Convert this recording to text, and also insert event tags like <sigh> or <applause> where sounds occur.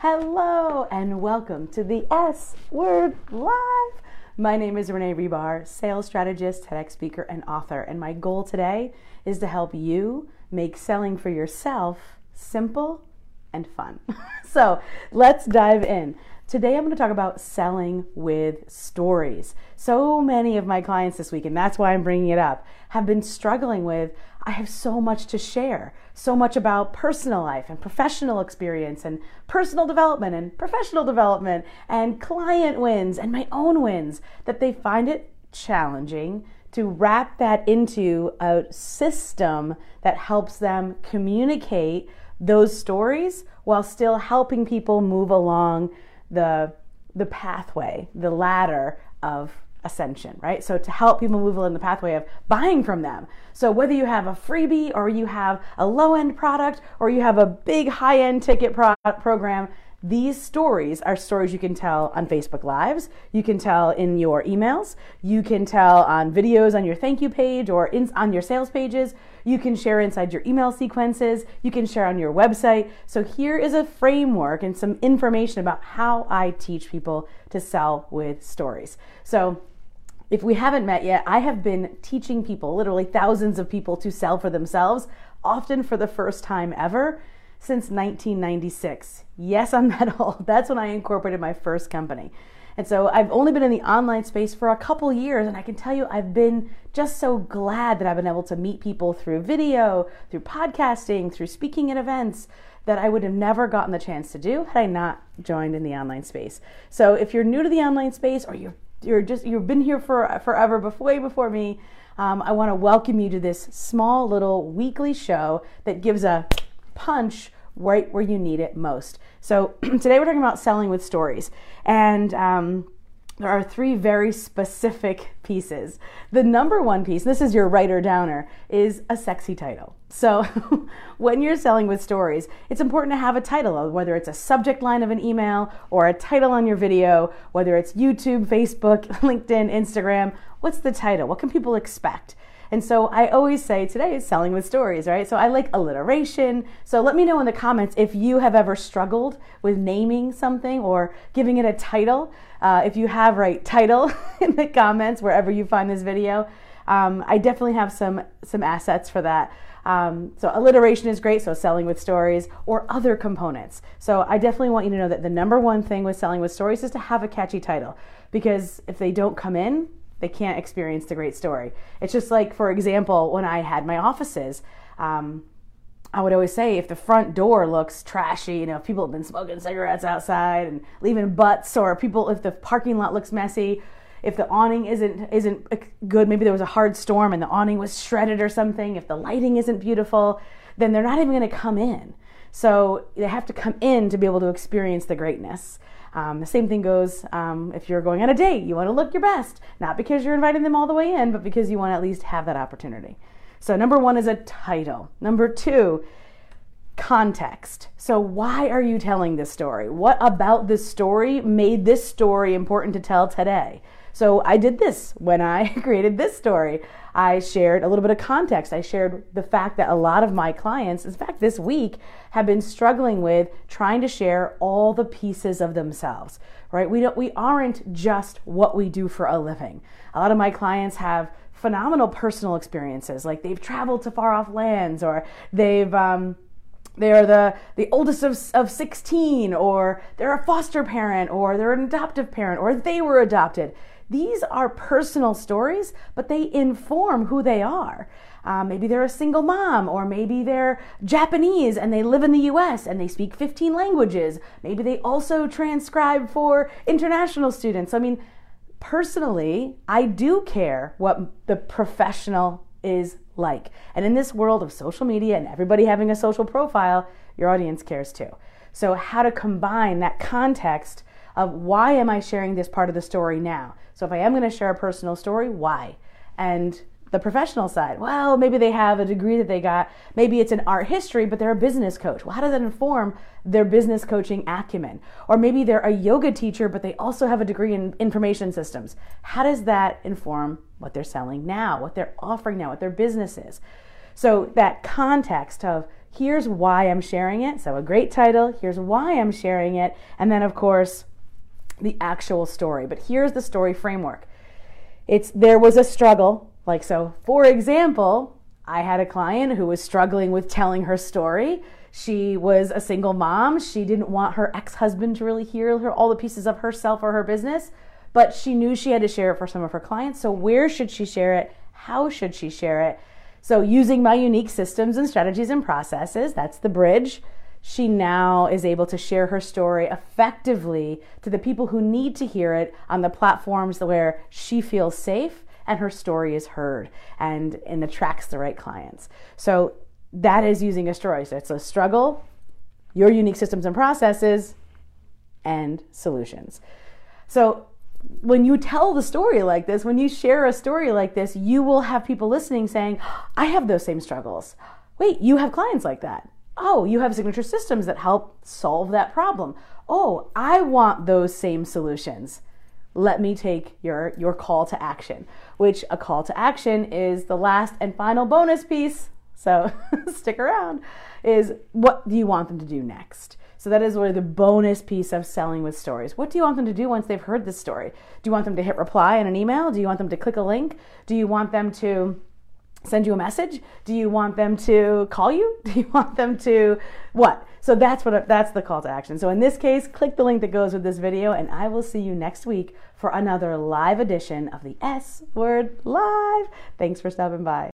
Hello and welcome to the S Word Live. My name is Renee Hribar, sales strategist, TEDx speaker, and author. And my goal today is to help you make selling for yourself simple and fun. <laughs> so let's dive in. Today I'm going to talk about selling with stories. So many of my clients this week, and that's why I'm bringing it up, have been struggling with I have so much to share, so much about personal life and professional experience and personal development and professional development and client wins and my own wins that they find it challenging to wrap that into a system that helps them communicate those stories while still helping people move along the the pathway, the ladder of ascension, right? So to help people move along the pathway of buying from them. So whether you have a freebie or you have a low end product or you have a big high end ticket pro- program, these stories are stories you can tell on Facebook Lives, you can tell in your emails, you can tell on videos on your thank you page or in, on your sales pages, you can share inside your email sequences, you can share on your website. So here is a framework and some information about how I teach people to sell with stories. So if we haven't met yet, I have been teaching people, literally thousands of people, to sell for themselves, often for the first time ever since 1996. Yes, I'm <laughs> that old. That's when I incorporated my first company. And so I've only been in the online space for a couple years, and I can tell you I've been just so glad that I've been able to meet people through video, through podcasting, through speaking at events that I would have never gotten the chance to do had I not joined in the online space. So if you're new to the online space or you're you're just you've been here for forever before way before me, um, I want to welcome you to this small little weekly show that gives a punch right where you need it most. So <clears throat> today we're talking about selling with stories, and um, there are three very specific pieces. The number one piece, this is your writer downer, is a sexy title. So <laughs> when you're selling with stories, it's important to have a title, whether it's a subject line of an email or a title on your video, whether it's YouTube, Facebook, <laughs> LinkedIn, Instagram. What's the title? What can people expect? And so I always say today is selling with stories, right? So I like alliteration. So let me know in the comments if you have ever struggled with naming something or giving it a title. Uh, if you have, right, title <laughs> in the comments wherever you find this video. Um, I definitely have some some assets for that. Um, so alliteration is great. So selling with stories or other components. So I definitely want you to know that the number one thing with selling with stories is to have a catchy title because if they don't come in, they can't experience the great story. It's just like, for example, when I had my offices, um, I would always say if the front door looks trashy, you know, if people have been smoking cigarettes outside and leaving butts, or people, if the parking lot looks messy, if the awning isn't isn't good, maybe there was a hard storm and the awning was shredded or something. If the lighting isn't beautiful, then they're not even going to come in. So they have to come in to be able to experience the greatness. Um, the same thing goes um, if you're going on a date. You want to look your best, not because you're inviting them all the way in, but because you want to at least have that opportunity. So, number one is a title. Number two, context. So, why are you telling this story? What about this story made this story important to tell today? So, I did this when I <laughs> created this story. I shared a little bit of context. I shared the fact that a lot of my clients, in fact, this week, have been struggling with trying to share all the pieces of themselves, right? We don't we aren't just what we do for a living. A lot of my clients have phenomenal personal experiences, like they've traveled to far off lands or they've um, they're the, the oldest of, of 16 or they're a foster parent or they're an adoptive parent or they were adopted these are personal stories, but they inform who they are. Um, maybe they're a single mom, or maybe they're Japanese and they live in the US and they speak 15 languages. Maybe they also transcribe for international students. I mean, personally, I do care what the professional is like. And in this world of social media and everybody having a social profile, your audience cares too. So, how to combine that context of why am I sharing this part of the story now? So if I am going to share a personal story, why? And the professional side, well, maybe they have a degree that they got. Maybe it's an art history, but they're a business coach. Well, how does that inform their business coaching acumen? Or maybe they're a yoga teacher, but they also have a degree in information systems. How does that inform what they're selling now, what they're offering now, what their business is? So that context of here's why I'm sharing it. So, a great title, here's why I'm sharing it. And then, of course, the actual story. But here's the story framework it's there was a struggle. Like, so, for example, I had a client who was struggling with telling her story. She was a single mom. She didn't want her ex husband to really hear her, all the pieces of herself or her business, but she knew she had to share it for some of her clients. So, where should she share it? How should she share it? So, using my unique systems and strategies and processes, that's the bridge. She now is able to share her story effectively to the people who need to hear it on the platforms where she feels safe and her story is heard and, and attracts the right clients. So, that is using a story. So, it's a struggle, your unique systems and processes, and solutions. So, when you tell the story like this, when you share a story like this, you will have people listening saying, I have those same struggles. Wait, you have clients like that. Oh, you have signature systems that help solve that problem. Oh, I want those same solutions. Let me take your, your call to action, which a call to action is the last and final bonus piece. So <laughs> stick around. Is what do you want them to do next? So that is where the bonus piece of selling with stories. What do you want them to do once they've heard this story? Do you want them to hit reply in an email? Do you want them to click a link? Do you want them to send you a message? Do you want them to call you? <laughs> Do you want them to what? So that's what that's the call to action. So in this case, click the link that goes with this video and I will see you next week for another live edition of the S Word Live. Thanks for stopping by.